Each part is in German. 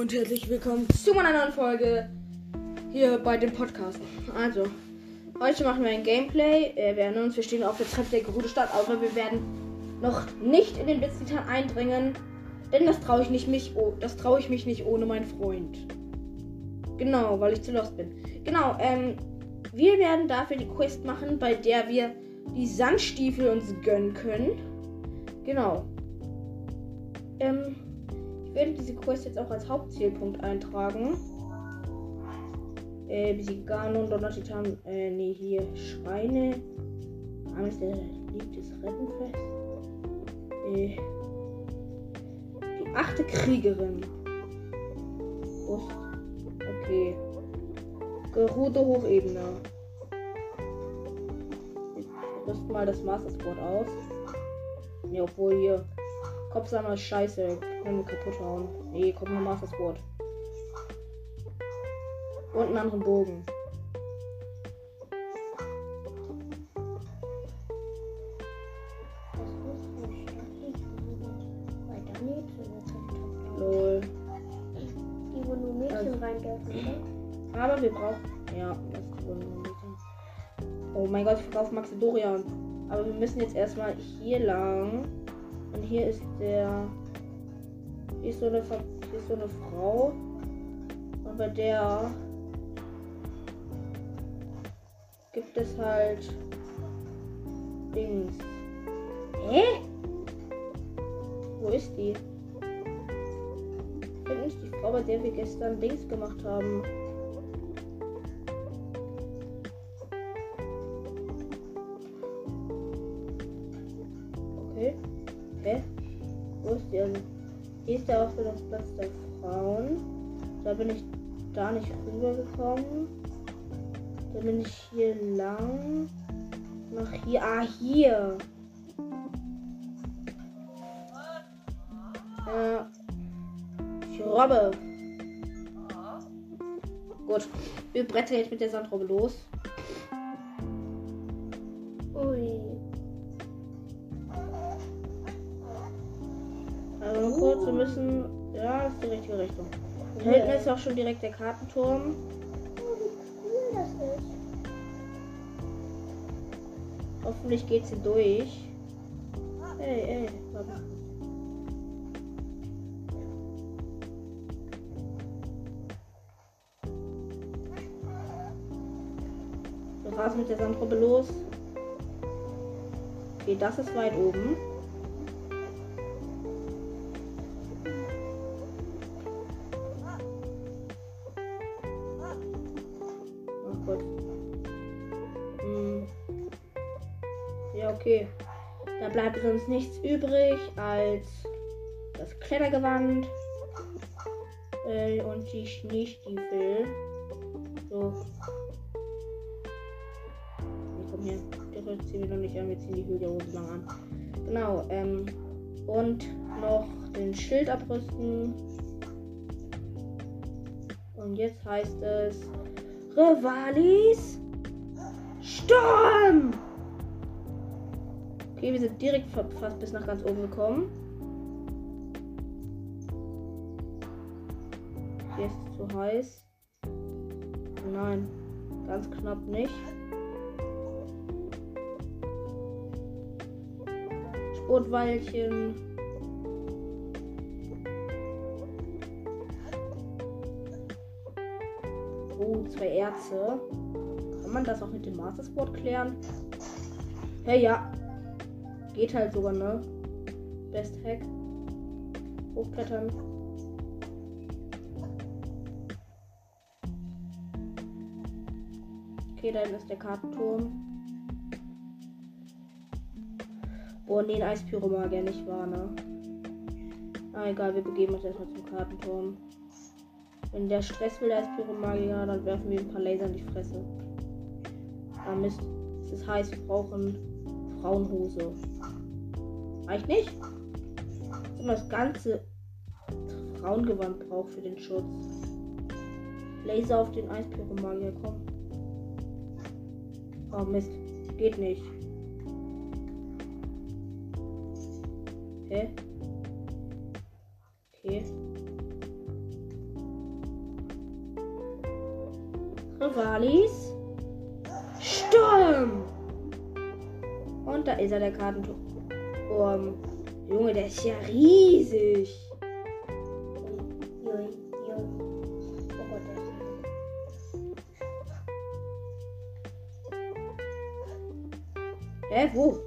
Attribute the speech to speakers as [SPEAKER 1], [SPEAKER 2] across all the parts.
[SPEAKER 1] und herzlich willkommen zu meiner neuen Folge hier bei dem Podcast. Also, heute machen wir ein Gameplay. Wir erinnern uns, wir stehen auf der Treppe der Gerudo-Stadt, aber wir werden noch nicht in den Blitztitan eindringen, denn das traue ich nicht mich, das traue ich mich nicht ohne meinen Freund. Genau, weil ich zu lost bin. Genau, ähm, wir werden dafür die Quest machen, bei der wir die Sandstiefel uns gönnen können. Genau. Ähm, ich werde diese Quest jetzt auch als Hauptzielpunkt eintragen. Äh, besiege Ganon, Donnertitan, äh, nee, hier Schreine. Armes der liebt Rettenfest. Äh, die achte Kriegerin. Ost. Okay. Gerudo Hochebene. Wir rüsten mal das Master Sword aus. Ja, obwohl hier Kopfsammer ist scheiße. Wir kaputt hauen. Nee, kommt nur Master Sword. Und einen anderen Bogen. Lol.
[SPEAKER 2] Die, wo nur Mädchen
[SPEAKER 1] Also-
[SPEAKER 2] rein dürfen, oder?
[SPEAKER 1] Aber wir brauchen. Ja, das Mädchen. Oh mein Gott, ich verkaufe Maxidorian. Aber wir müssen jetzt erstmal hier lang. Und hier ist der. Hier ist so eine, hier ist so eine Frau. Und bei der gibt es halt Dings. Hä? Wo ist die? Ich finde nicht die Frau, bei der wir gestern Dings gemacht haben. Bin ich da nicht rübergekommen. Dann bin ich hier lang. Nach hier. Ah, hier. Äh, ich robbe. Gut. Wir brettern jetzt mit der Sandrobbe los.
[SPEAKER 2] Ui.
[SPEAKER 1] Also nur kurz, wir müssen. Ja, das ist die richtige Richtung. Da hinten ist auch schon direkt der Kartenturm.
[SPEAKER 2] Oh, cool.
[SPEAKER 1] Hoffentlich geht sie durch. Ey, ey. Wir rasen mit der Sandrobbe los. Okay, das ist weit oben. Bleibt uns nichts übrig als das Klettergewand äh, und die Schneestiefel. So. Nee, komm. Die Rüstung ziehen wir noch nicht an. Wir ziehen die Höhe der Hose lang an. Genau. Ähm, und noch den Schild abrüsten. Und jetzt heißt es Rivalis Sturm! Okay, wir sind direkt fa- fast bis nach ganz oben gekommen. Hier ist es zu heiß. Nein, ganz knapp nicht. Sportweilchen. Oh, zwei Erze. Kann man das auch mit dem Master Sport klären? Hey, ja. Geht halt sogar, ne? Best Hack. Hochklettern. Okay, dann ist der Kartenturm. Boah, nee, ein Eispyromagier nicht wahr, ne? Ah, egal, wir begeben uns erstmal zum Kartenturm. Wenn der Stress will, der Eispyromagier, dann werfen wir ein paar Laser in die Fresse. Ah, Mist. Es ist heiß, wir brauchen Frauenhose reicht nicht. Jetzt immer das ganze Frauengewand braucht für den Schutz. Laser auf den Eispyromagier kommen. Oh Mist, geht nicht. Hä? Okay. Rivalis. Sturm! Und da ist er, der Kartenturm. Um, Junge, der ist ja riesig.
[SPEAKER 2] Jui, jui. Oh Gott, der ist
[SPEAKER 1] Hä, wo?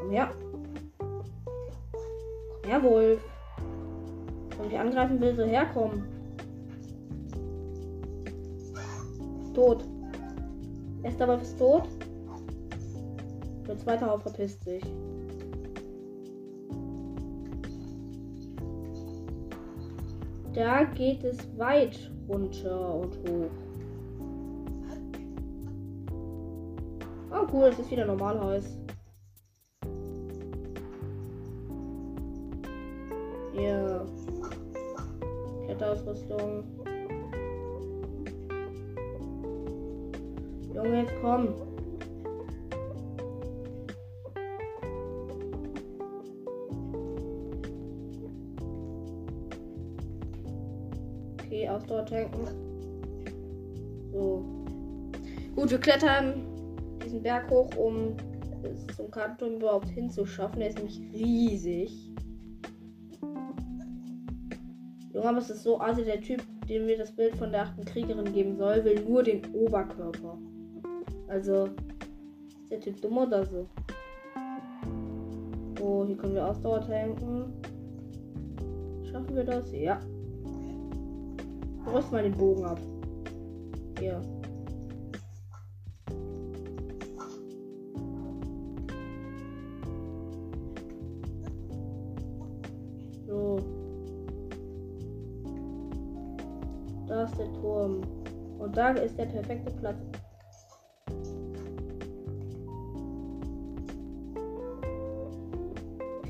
[SPEAKER 1] Komm her. Komm her, Wolf. Wenn ich angreifen will, so herkommen. Wolf ist tot. Der zweite Haupt verpisst sich. Da geht es weit runter und hoch. Oh cool, es ist wieder normal heiß. Hier. Kletterausrüstung. Junge, jetzt komm. Okay, Ausdauer tanken. So. Gut, wir klettern diesen Berg hoch, um es zum Kartenturm überhaupt hinzuschaffen. Der ist nämlich riesig. Junge, aber es ist so assi, der Typ, dem wir das Bild von der achten Kriegerin geben soll, will nur den Oberkörper. Also, ist der Typ dumm oder so? Oh, hier können wir Ausdauer tanken. Schaffen wir das? Ja. Rüst mal den Bogen ab. Hier. So. Da ist der Turm. Und da ist der perfekte Platz.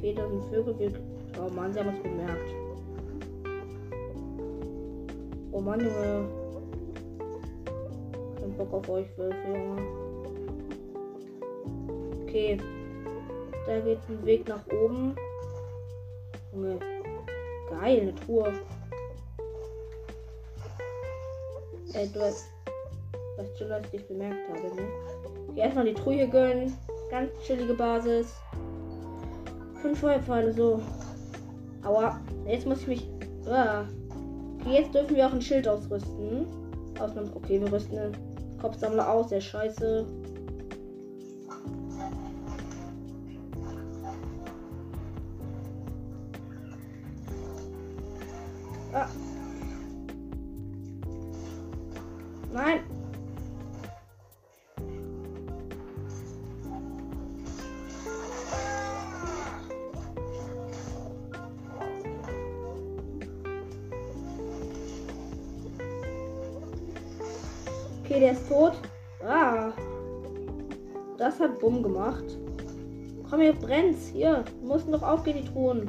[SPEAKER 1] Okay, da sind Vögel. Wir oh Mann, sie haben uns bemerkt. Oh Mann, Junge. Kein Bock auf euch, Wölfe, Junge. Okay. Da geht ein Weg nach oben. Junge. Geil, eine Truhe. Du schon, dass ich dich bemerkt habe, ne? Okay, erstmal die Truhe gönnen. Ganz chillige Basis. Fünf Feuerpfeile, so. Aua. Jetzt muss ich mich. Ah. Okay, jetzt dürfen wir auch ein Schild ausrüsten. Ausnahms okay, wir rüsten den Kopfsammler aus, der Scheiße. Okay, der ist tot. Ah. Das hat Bumm gemacht. Komm, hier brennt's. Hier, mussten doch aufgehen, die Truhen.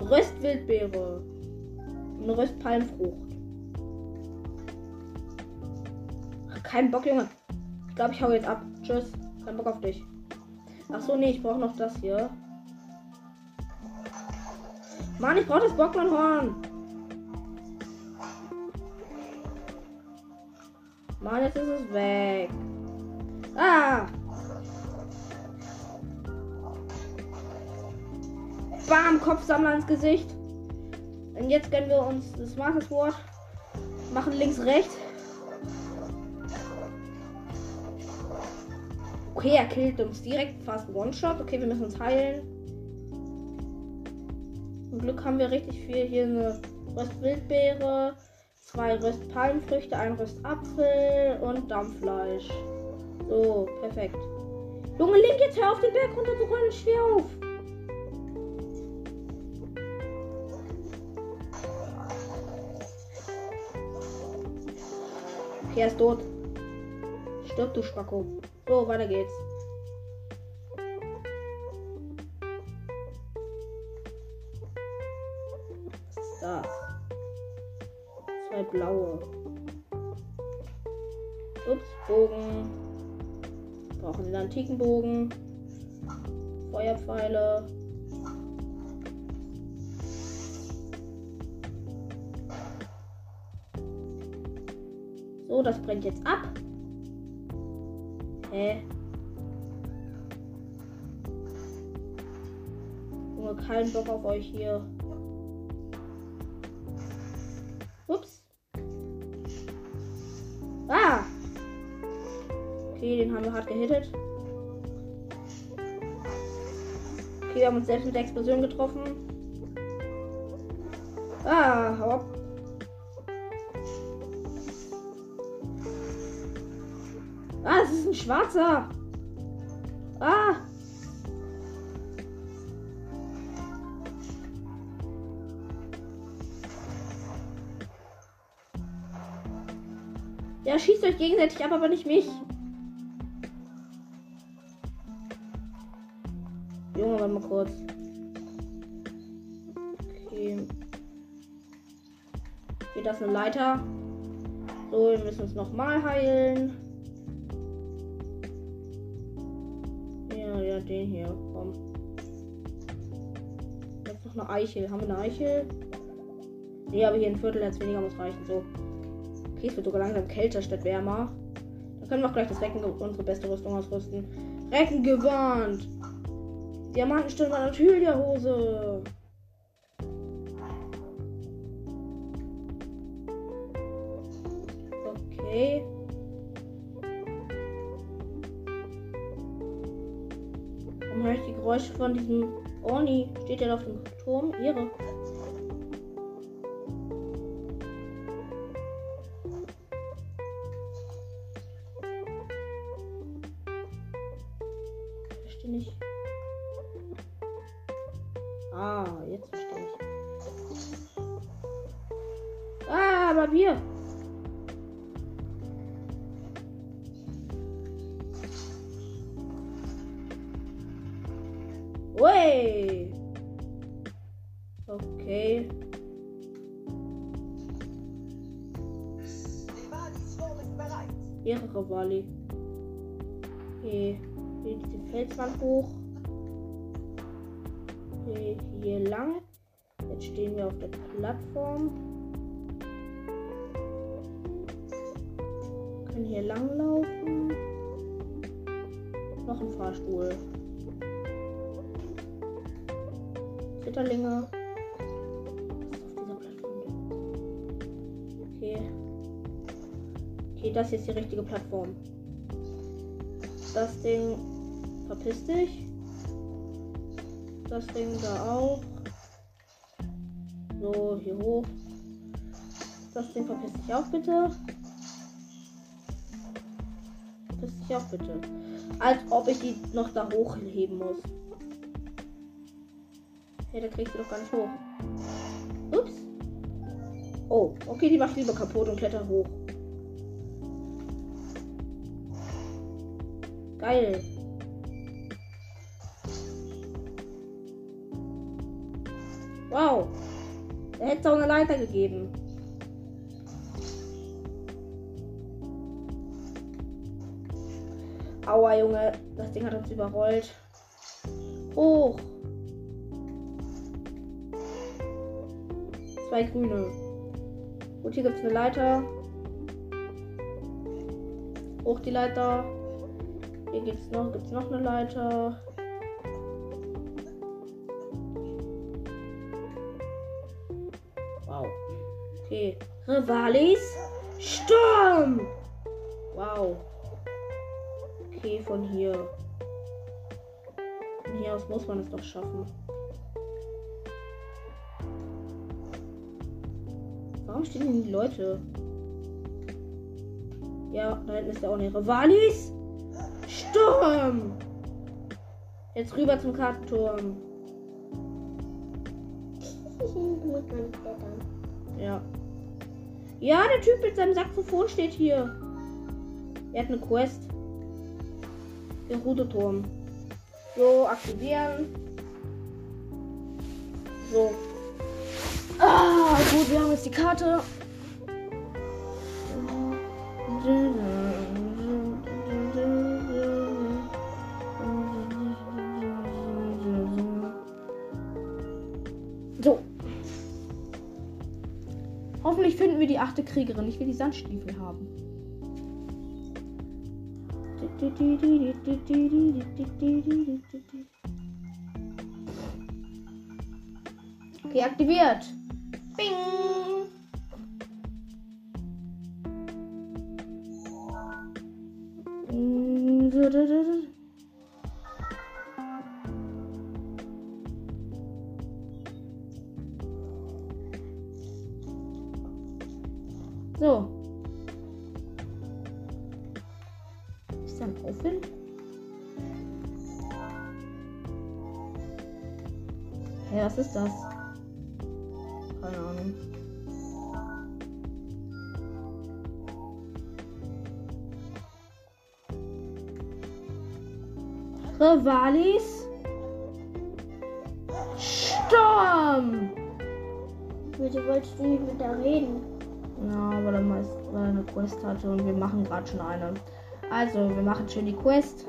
[SPEAKER 1] Röstwildbeere. Und Röstpalmfrucht. Kein Bock, Junge. Ich glaube, ich hau jetzt ab. Tschüss. Kein Bock auf dich. Ach so, nee, ich brauche noch das hier. Mann, ich brauche das Bockmannhorn. Mann, jetzt ist es weg. Ah! Bam, Kopfsammler ins Gesicht. Und jetzt gönnen wir uns das Master Sword. Machen links, rechts. Okay, er killt uns direkt fast One-Shot. Okay, wir müssen uns heilen. Zum Glück haben wir richtig viel. Hier eine Röstwildbeere, zwei Röstpalmfrüchte, ein Röstapfel und Dampffleisch. So, perfekt. Junge, Link, jetzt hör auf, den Berg runter zu rollen. Steh auf. Okay, er ist tot. Stirb, du Spacko. So, weiter geht's. Bogen. Brauchen den antiken Bogen. Feuerpfeile. So, das brennt jetzt ab. Hä? Junge, keinen Bock auf euch hier. Gehittet. Okay, wir haben uns selbst mit der Explosion getroffen. Ah, hau ab. Ah, es ist ein schwarzer. Ah. Ja, schießt euch gegenseitig ab, aber nicht mich. Junge, warte mal kurz. Okay. Hier, das ist eine Leiter. So, wir müssen uns nochmal heilen. Ja, ja, den hier. Komm. Jetzt noch eine Eichel. Haben wir eine Eichel? Nee, aber hier ein Viertel jetzt weniger muss reichen. So. Okay, es wird sogar langsam kälter statt wärmer. Dann können wir auch gleich das Recken unsere beste Rüstung ausrüsten. Recken gewarnt. Diamantenstirn meiner Hose. Okay. Warum höre ich die Geräusche von diesem Orni? Steht der auf dem Turm? Ihre. Ah, jetzt verstehe ich. Ah, wir. Way. Okay. Mehrere Wally. Okay. Hier diese Felswand hoch. Hier lang. Jetzt stehen wir auf der Plattform. Können hier lang laufen. Noch ein Fahrstuhl. Zitterlinge. Okay. Okay, das ist die richtige Plattform. Das Ding verpiss dich. Das Ding da auch. So, hier hoch. Das Ding verpiss dich auch bitte. Verpiss dich auch bitte. Als ob ich die noch da hochheben muss. Hey, da kriegst du doch gar nicht hoch. Ups. Oh, okay, die macht lieber kaputt und klettert hoch. Geil. Wow. Da hätte auch eine Leiter gegeben. Aua, Junge. Das Ding hat uns überrollt. Hoch. Zwei grüne. Gut, hier gibt es eine Leiter. Hoch die Leiter. Hier gibt's noch, gibt's noch eine Leiter. Okay. Rivalis. Sturm! Wow. Okay, von hier. Von hier aus muss man es doch schaffen. Warum stehen denn die Leute? Ja, da hinten ist der auch nicht. Rivalis! Sturm! Jetzt rüber zum Kartenturm.
[SPEAKER 2] Muss man klettern.
[SPEAKER 1] Ja. Ja, der Typ mit seinem Saxophon steht hier. Er hat eine Quest. Der Rudeturm. So, aktivieren. So. Ah, gut, wir haben jetzt die Karte. die achte Kriegerin. Ich will die Sandstiefel haben. Okay, aktiviert. Bing. Ist da ein Aufwind? Hä, was ist das? Keine Ahnung. Rivalis. Sturm!
[SPEAKER 2] Wieso wolltest du nicht mit der reden?
[SPEAKER 1] Ja, weil er, meist, weil er eine Quest hatte und wir machen gerade schon eine. Also, wir machen schön die Quest.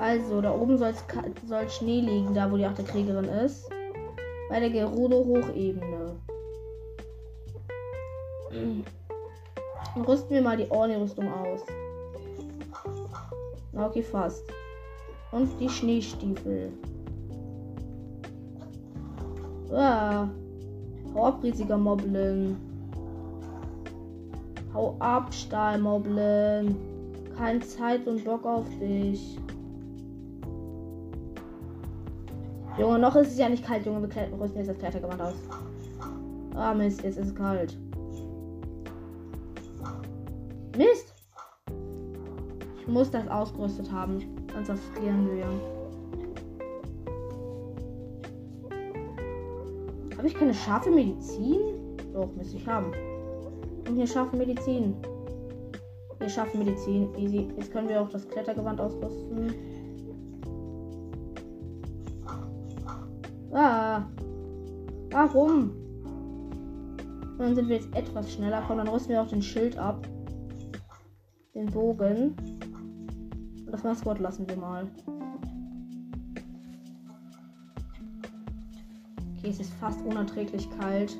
[SPEAKER 1] Also, da oben soll Schnee liegen, da wo die achte Kriegerin ist. Bei der Gerudo-Hochebene. Dann rüsten wir mal die Orni-Rüstung aus. Okay, fast. Und die Schneestiefel. Ah. Hau ab, riesiger Moblin. Hau ab, Stahlmoblin. Kein Zeit und Bock auf dich. Junge, noch ist es ja nicht kalt, Junge. Wir rüsten jetzt das Klettergewand aus. Ah, Mist, jetzt ist es kalt. Mist! Ich muss das ausgerüstet haben. Sonst erfrieren wir. Habe ich keine scharfe Medizin? Doch, müsste ich haben. Und hier scharfe Medizin. Hier scharfe Medizin. Easy. Jetzt können wir auch das Klettergewand ausrüsten. Ah. Warum? Und dann sind wir jetzt etwas schneller. Komm, dann rüsten wir auch den Schild ab. Den Bogen. Und das Maskott lassen wir mal. Okay, es ist fast unerträglich kalt.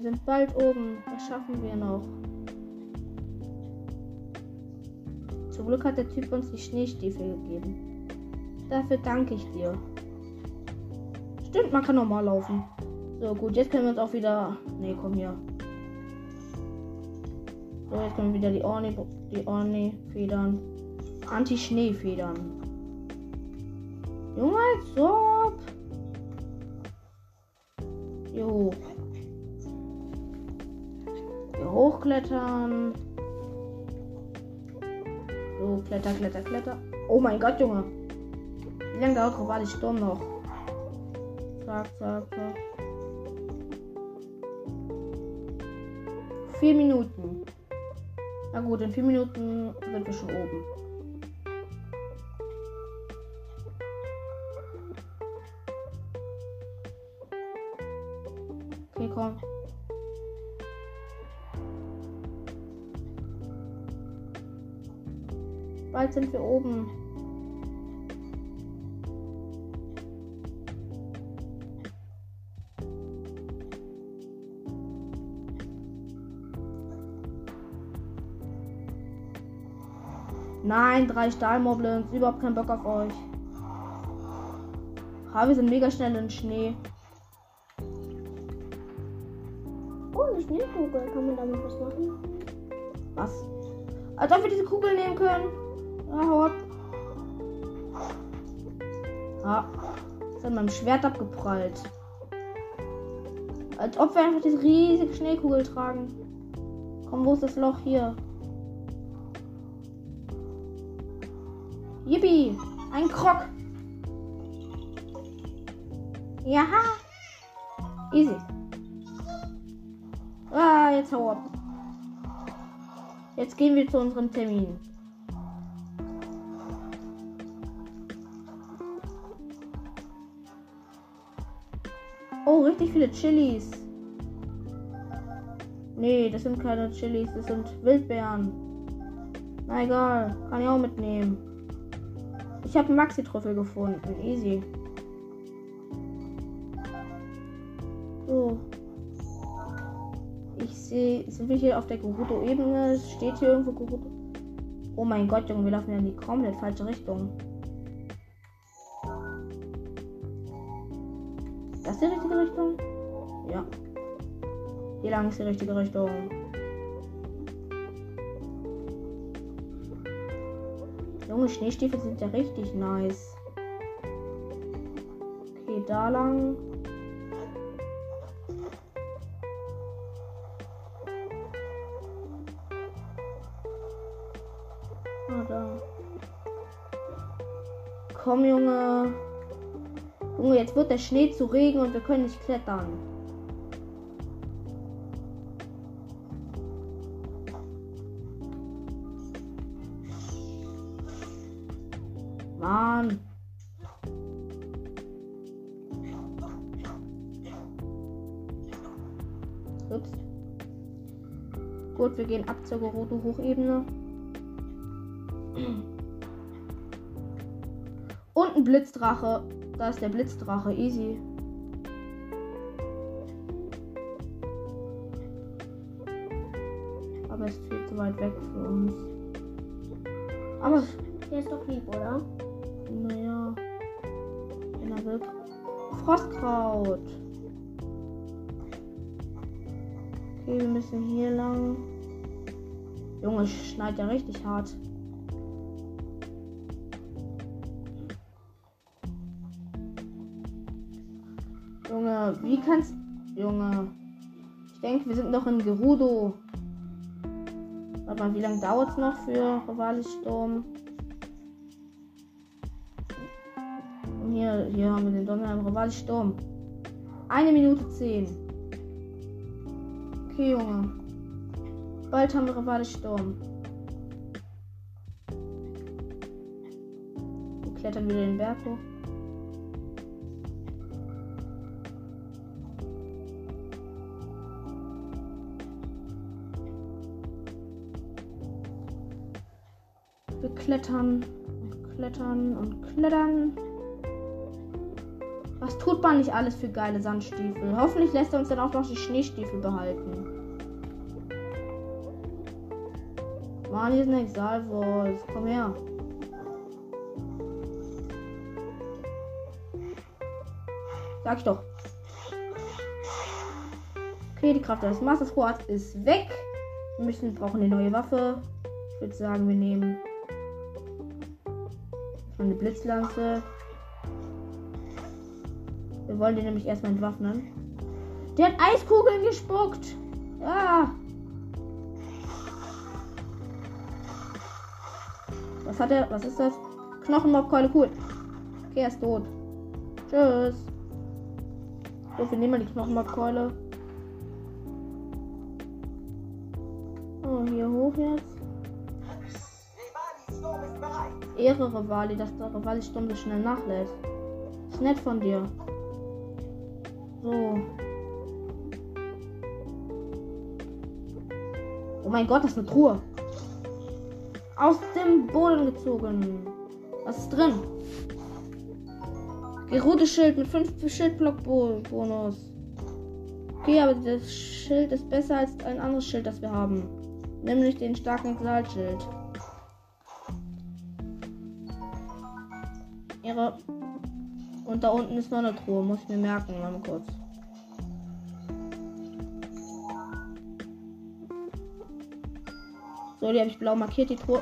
[SPEAKER 1] Wir sind bald oben. Das schaffen wir noch. Zum Glück hat der Typ uns die Schneestiefel gegeben. Dafür danke ich dir. Stimmt, man kann normal laufen. So, gut, jetzt können wir uns auch wieder. Nee, komm hier. So, jetzt können wir wieder die Orni, die Orni-Federn. Anti-Schnee-Federn. Junge, als hochklettern. So, kletter, kletter, kletter. Oh mein Gott, Junge. Wie lange dauert gerade Sturm noch? Zack, zack, zack. Vier Minuten. Na gut, in vier Minuten sind wir schon oben. Bald sind wir oben. Nein, drei Stahlmoblins. Überhaupt keinen Bock auf euch. Ha, wir sind mega schnell in Schnee.
[SPEAKER 2] Oh, eine Schneekugel. Kann man damit was machen?
[SPEAKER 1] Was? Als ob wir diese Kugel nehmen können. Ja, hau ab. Ah, ist an Schwert abgeprallt. Als ob wir einfach diese riesige Schneekugel tragen. Komm, wo ist das Loch hier? Yippie! Ein Krog! Ja! Easy. Ah, jetzt hau ab. Jetzt gehen wir zu unserem Termin. Richtig viele Chilis. Nee, das sind keine Chilis, das sind Wildbeeren. Na egal, kann ich auch mitnehmen. Ich habe Maxi-Trüffel gefunden. Easy. So. Ich ich sehe. Sind wir hier auf der Gerudo-Ebene? Steht hier irgendwo Gerudo? Oh mein Gott, Junge, wir laufen ja in die komplett falsche Richtung. Lang ist die richtige Richtung. Junge, Schneestiefel sind ja richtig nice. Okay, da lang. Ah, da. Komm, Junge. Junge, jetzt wird der Schnee zu Regen und wir können nicht klettern. Wir gehen ab zur Gerudo Hochebene. Und ein Blitzdrache. Da ist der Blitzdrache. Easy. Aber es ist viel zu weit weg für uns. Aber
[SPEAKER 2] Der ist doch lieb, oder?
[SPEAKER 1] naja. Wenn er will. Frostkraut. Okay, wir müssen hier lang. Junge, schneit ja richtig hart. Junge, wie kannst. Junge. Ich denke, wir sind noch in Gerudo. Warte mal, wie lange dauert es noch für Rivalisturm? Und hier, hier haben wir den Donner im Rivalisturm. Eine Minute zehn. Okay, Junge. Bald haben wir Rivalisturm. Wir klettern wieder den Berg hoch. Wir klettern und klettern und klettern. Was tut man nicht alles für geile Sandstiefel? Hoffentlich lässt er uns dann auch noch die Schneestiefel behalten. Mann, hier ist ein Exalwolf. Komm her. Sag ich doch. Okay, die Kraft des Master Squads ist weg. Wir müssen, brauchen eine neue Waffe. Ich würde sagen, wir nehmen eine Blitzlanze. Wir wollen den nämlich erstmal entwaffnen. Der hat Eiskugeln gespuckt. Ja. Was hat er? Was ist das? Knochenmobkeule, cool. Okay, er ist tot. Tschüss. So, wir nehmen mal die Knochenmobkeule. Oh, hier hoch jetzt. Ehre, Rivali, dass der Rivali-Sturm so schnell nachlässt. Ist nett von dir. So. Oh mein Gott, das ist eine Truhe. Aus dem Boden gezogen. Was ist drin? Gerotes Schild mit 5 Schildblock-Bonus. Okay, aber das Schild ist besser als ein anderes Schild, das wir haben. Nämlich den starken Exalschild. Ihre. Und da unten ist noch eine Truhe, muss ich mir merken, mal kurz. So, die habe ich blau markiert, die Truhe.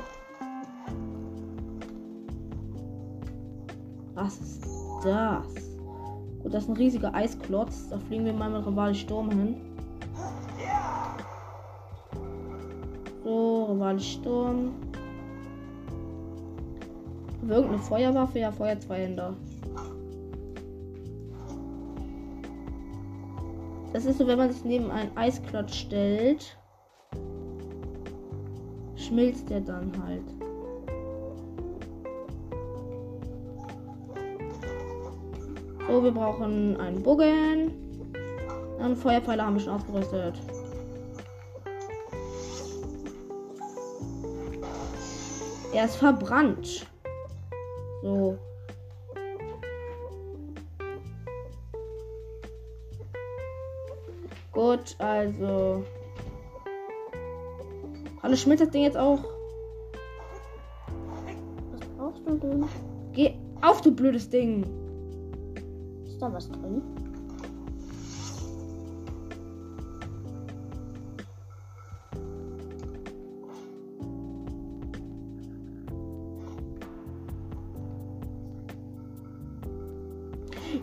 [SPEAKER 1] Was ist das? Gut, das ist ein riesiger Eisklotz. Da fliegen wir mal mit Rivali Sturm hin. So, Rivali Sturm. Irgendeine Feuerwaffe? Ja, Feuer zwei Hände. Das ist so, wenn man sich neben einen Eisklotz stellt, schmilzt der dann halt. So, wir brauchen einen Bogen. Und Feuerpfeile haben wir schon ausgerüstet. Er ist verbrannt. So. Gut, also. Alle schmilzt das Ding jetzt auch.
[SPEAKER 2] Was brauchst du denn?
[SPEAKER 1] Geh auf, du blödes Ding.
[SPEAKER 2] Ist da was drin?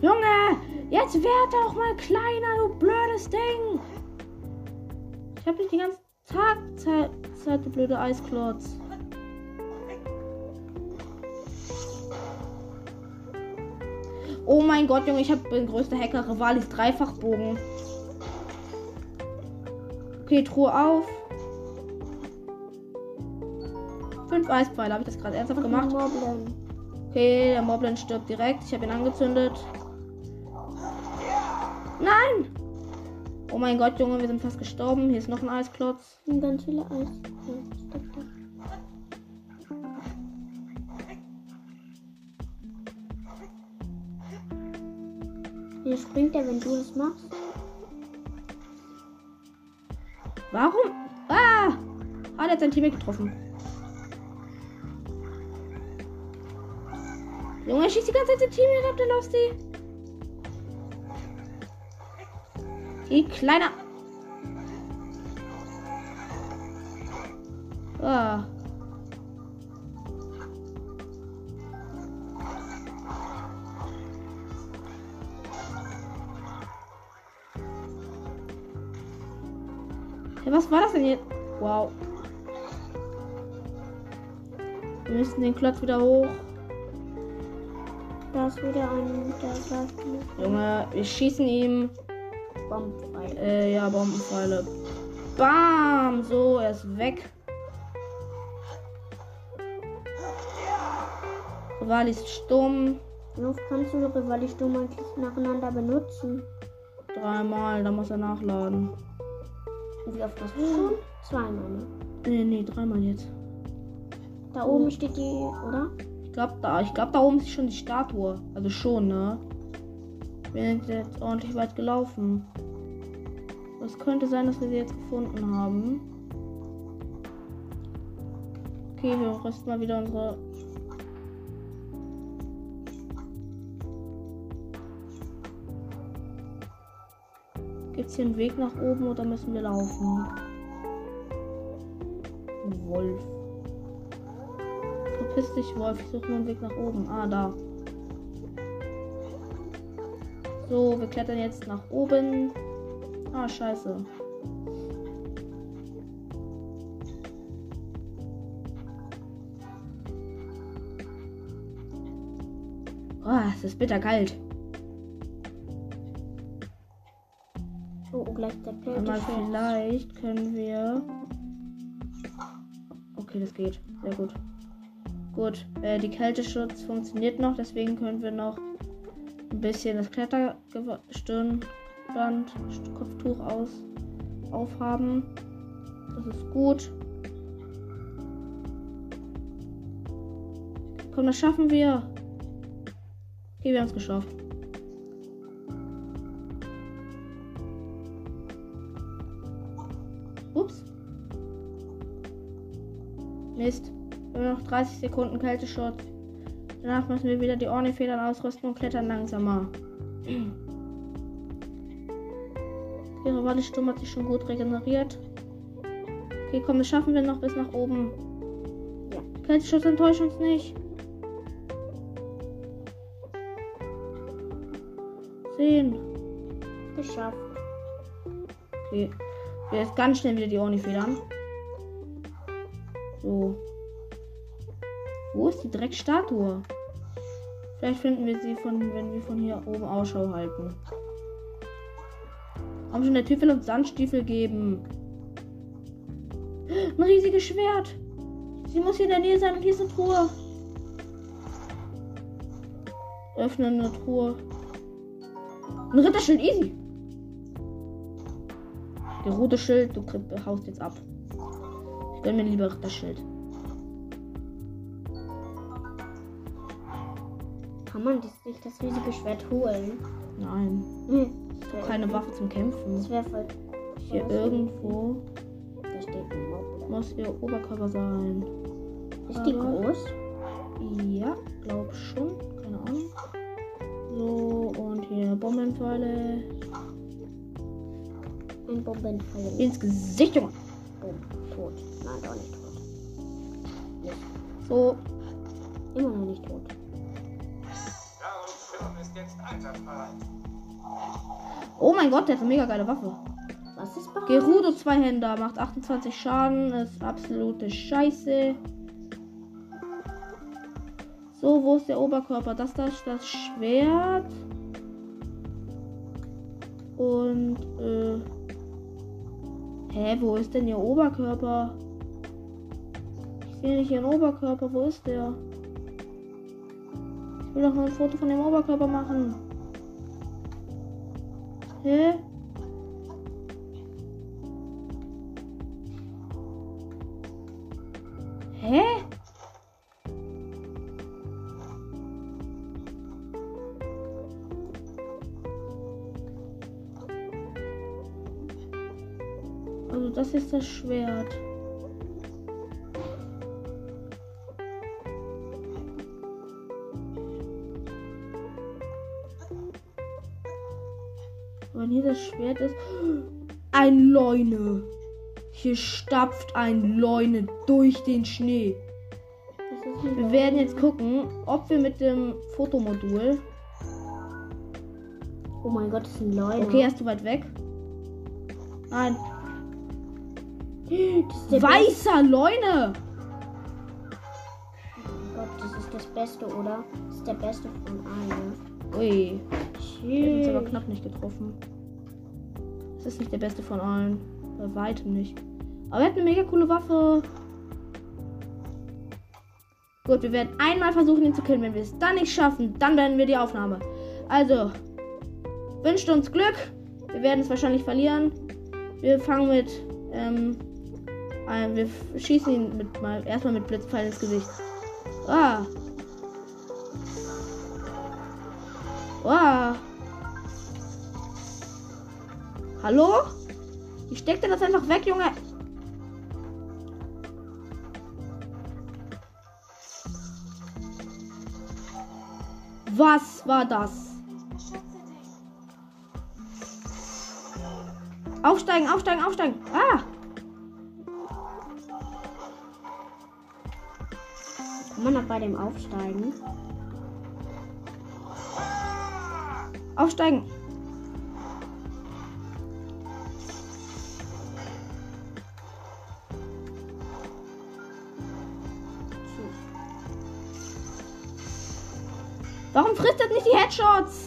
[SPEAKER 1] Junge, jetzt werd doch mal kleiner, du blödes Ding. Ich hab dich den ganzen Tag Zeit, Zeit du blöde Eisklotz. Oh mein Gott, Junge, ich habe den größten Hacker Rivalis Dreifachbogen. Okay, Truhe auf. Fünf Eispfeile, habe ich das gerade ernsthaft gemacht? Okay, der Moblin stirbt direkt. Ich habe ihn angezündet. Oh mein Gott, Junge, wir sind fast gestorben. Hier ist noch ein Eisklotz.
[SPEAKER 2] Und ganz viele Eis. Ja, stopp, stopp. Hier springt er, wenn du das machst.
[SPEAKER 1] Warum? Ah! Ah, der hat sein Teammate getroffen. Junge, schießt die ganze Zeit sein Teammate ab, der Losty. Die kleiner. Ah. Ja, was war das denn jetzt? Wow. Wir müssen den Klotz wieder hoch.
[SPEAKER 2] Da ist wieder ein, mich.
[SPEAKER 1] Junge, wir schießen ihm.
[SPEAKER 2] Bombenpfeil.
[SPEAKER 1] Äh, ja, Bombenpfeile. Bam! So, er ist weg. Rivali ist stumm.
[SPEAKER 2] Oft kannst du Rivali Sturm eigentlich nacheinander benutzen?
[SPEAKER 1] Dreimal, da muss er nachladen.
[SPEAKER 2] Wie oft hast du schon? Zweimal, ne?
[SPEAKER 1] Nee, nee, dreimal jetzt.
[SPEAKER 2] Da oben steht die, oder?
[SPEAKER 1] Ich glaube, da, ich glaub, da oben ist schon die Statue. Also schon, ne? Wir sind jetzt ordentlich weit gelaufen. Es könnte sein, dass wir sie jetzt gefunden haben. Okay, wir rüsten mal wieder unsere. Gibt es hier einen Weg nach oben oder müssen wir laufen? Wolf. Verpiss dich, Wolf. Ich suche nur einen Weg nach oben. Ah, da. So, wir klettern jetzt nach oben. Ah, scheiße. Oh, es ist bitterkalt.
[SPEAKER 2] Oh, gleich der
[SPEAKER 1] Aber
[SPEAKER 2] Kälte.
[SPEAKER 1] vielleicht können wir. Okay, das geht. Sehr gut. Gut. Äh, die Kälteschutz funktioniert noch, deswegen können wir noch ein bisschen das Kletterstirnband, Kopftuch aus aufhaben. Das ist gut. Komm, das schaffen wir. Okay, wir haben es geschafft. Ups. Mist. Wir haben noch 30 Sekunden Kälteschutz. Danach müssen wir wieder die Ornifedern ausrüsten und klettern langsamer. Okay, Rivali Sturm hat sich schon gut regeneriert. Okay, komm, das schaffen wir noch bis nach oben.
[SPEAKER 2] Ja.
[SPEAKER 1] Kälteschutz enttäuscht uns nicht. Zehn.
[SPEAKER 2] Geschafft.
[SPEAKER 1] Okay. Wir jetzt ganz schnell wieder die Ornifedern. So. Wo ist die Dreckstatue? Vielleicht finden wir sie von, wenn wir von hier oben Ausschau halten. Komm schon, der Typ will uns Sandstiefel geben. Ein riesiges Schwert. Sie muss hier in der Nähe sein und hier ist eine Truhe. Öffnen eine Truhe. Ein Ritterschild, easy. Der rote Schild, du haust jetzt ab. Ich gönn mir lieber das
[SPEAKER 2] Kann man das nicht das riesige Schwert holen?
[SPEAKER 1] Nein.
[SPEAKER 2] Hm.
[SPEAKER 1] Keine Waffe zum Kämpfen.
[SPEAKER 2] Das wäre voll.
[SPEAKER 1] Hier irgendwo.
[SPEAKER 2] Da steht ein
[SPEAKER 1] muss ihr Oberkörper sein.
[SPEAKER 2] Ist die
[SPEAKER 1] Aber-
[SPEAKER 2] groß?
[SPEAKER 1] Ja, glaub schon. Keine Ahnung. So, und hier Bombenpfeile.
[SPEAKER 2] Ein Bombenfall.
[SPEAKER 1] Ins Gesicht, Junge.
[SPEAKER 2] Boom. Tot. Nein, doch nicht tot.
[SPEAKER 1] So, oh mein Gott, der hat eine mega geile Waffe.
[SPEAKER 2] Was ist bereit?
[SPEAKER 1] Gerudo Zweihänder macht 28 Schaden, ist absolute Scheiße. So, wo ist der Oberkörper? Das da ist das Schwert. Und, äh. Hä, wo ist denn ihr Oberkörper? Ich sehe nicht ihren Oberkörper. Wo ist der? Will doch ein Foto von dem Oberkörper machen. Hä? Hä? Also das ist das Schwert. Schwert ist. Ein Leune. Hier stapft ein Leune durch den Schnee. Wir werden jetzt gucken, ob wir mit dem Fotomodul.
[SPEAKER 2] Oh mein Gott, das ist ein Leune.
[SPEAKER 1] Okay, er ist zu weit weg. Nein. Weißer Leune!
[SPEAKER 2] Beste. Oh Gott, das ist das Beste, oder? Das ist der Beste von allen.
[SPEAKER 1] Ui. Hat uns aber knapp nicht getroffen. Ist nicht der beste von allen. Bei weitem nicht. Aber er hat eine mega coole Waffe. Gut, wir werden einmal versuchen, ihn zu killen. Wenn wir es dann nicht schaffen, dann beenden wir die Aufnahme. Also, wünscht uns Glück. Wir werden es wahrscheinlich verlieren. Wir fangen mit, ähm, ein- wir schießen ihn mit, mal, erstmal mit Blitzpfeil ins Gesicht. Ah. Wow. Hallo? Ich steck dir das einfach weg, Junge. Was war das? Aufsteigen, aufsteigen, aufsteigen. Ah!
[SPEAKER 2] Kann man noch bei dem Aufsteigen?
[SPEAKER 1] Aufsteigen. Das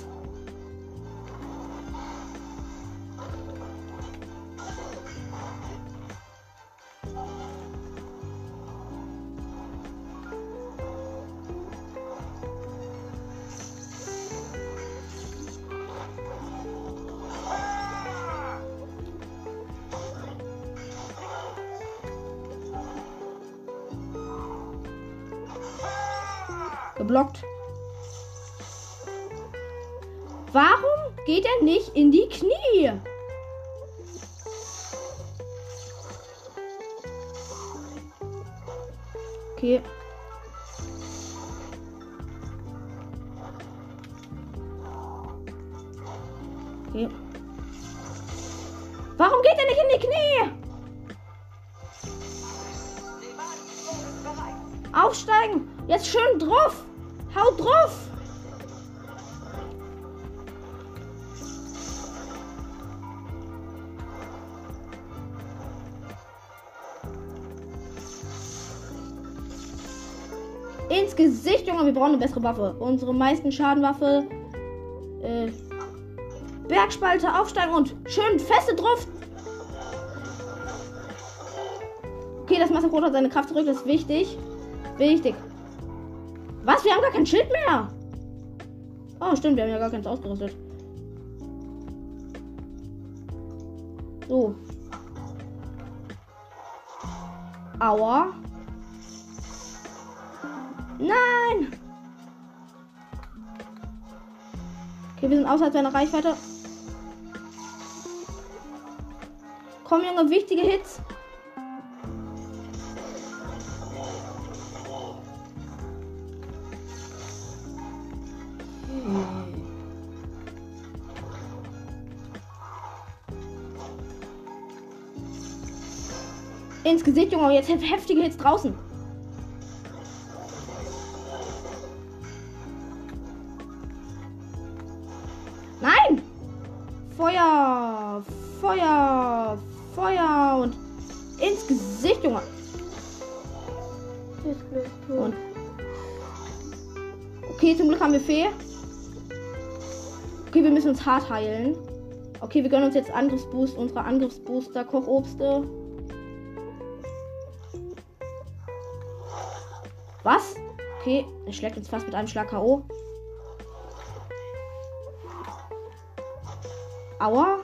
[SPEAKER 1] Warum geht er nicht in die Knie? Okay. Okay. Warum geht er nicht in die Knie? Aufsteigen! Jetzt schön drauf! Brauchen eine bessere Waffe. Unsere meisten Schadenwaffe. Äh, Bergspalte, aufsteigen und schön feste drauf. Okay, das Massakrot hat seine Kraft zurück, das ist wichtig. Wichtig. Was? Wir haben gar kein Schild mehr. Oh, stimmt, wir haben ja gar keins ausgerüstet. So. Aua. Okay, wir sind außerhalb seiner Reichweite. Komm, Junge, wichtige Hits. ins Gesicht, Junge. Jetzt heftige Hits draußen. Uns hart heilen. Okay, wir gönnen uns jetzt Angriffsboost, unsere Angriffsbooster, Kochobste. Was? Okay, er schlägt uns fast mit einem Schlag K.O. Aua.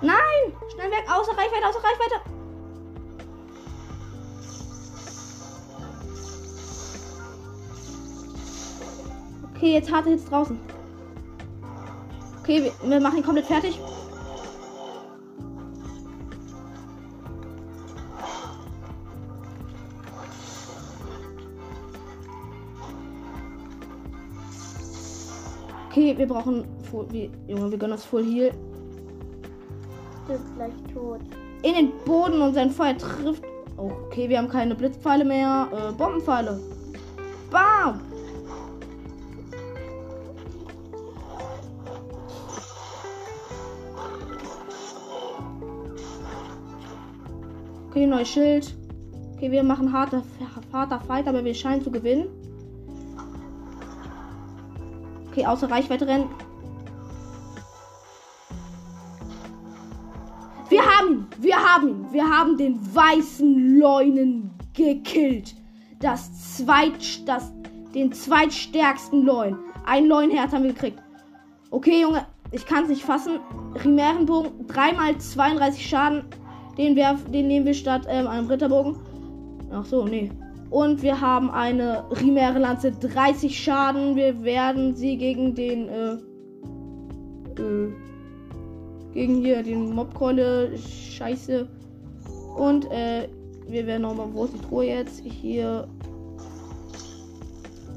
[SPEAKER 1] Nein! Schnell weg, außer Reichweite, außer Reichweite. Okay, jetzt harte Hits draußen. Okay, wir, wir machen ihn komplett fertig. Okay, wir brauchen Full, wir, Junge, wir gönnen uns Full Heal.
[SPEAKER 2] Das ist gleich tot.
[SPEAKER 1] In den Boden und sein Feuer trifft. Okay, wir haben keine Blitzpfeile mehr. Äh, Bombenpfeile. Bam! Okay, neues Schild. Okay, wir machen harter, harter Fight, aber wir scheinen zu gewinnen. Okay, außer Reichweite rennen. Wir haben ihn, wir haben ihn, wir haben den weißen Leunen gekillt. Das zweit, das, den zweitstärksten Leun. Ein Leunherz haben wir gekriegt. Okay, Junge, ich kann es nicht fassen. Rimärenbogen, dreimal 32 Schaden. Den, werf, den nehmen wir statt ähm, einem Ritterbogen. Ach so, nee. Und wir haben eine Rimäre Lanze, 30 Schaden. Wir werden sie gegen den, äh, äh, gegen hier den Mobkeule, scheiße. Und, äh, wir werden nochmal, wo ist die Truhe jetzt? Hier.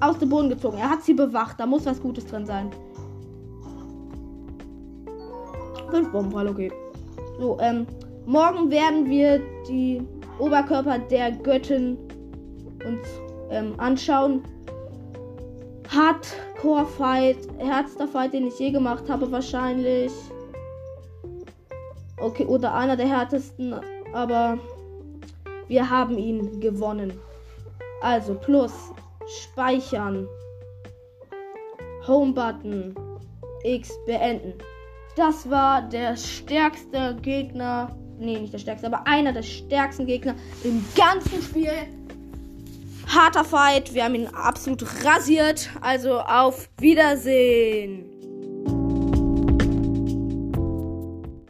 [SPEAKER 1] Aus dem Boden gezogen. Er hat sie bewacht. Da muss was Gutes drin sein. Fünf Bombenfall, okay. So, ähm, morgen werden wir die Oberkörper der Göttin uns ähm, anschauen. Hardcore-Fight, härtester Fight, den ich je gemacht habe, wahrscheinlich. Okay, oder einer der härtesten, aber wir haben ihn gewonnen. Also plus speichern, Home-Button, X beenden. Das war der stärkste Gegner. Nee, nicht der stärkste, aber einer der stärksten Gegner im ganzen Spiel. Harter Fight. Wir haben ihn absolut rasiert. Also auf Wiedersehen.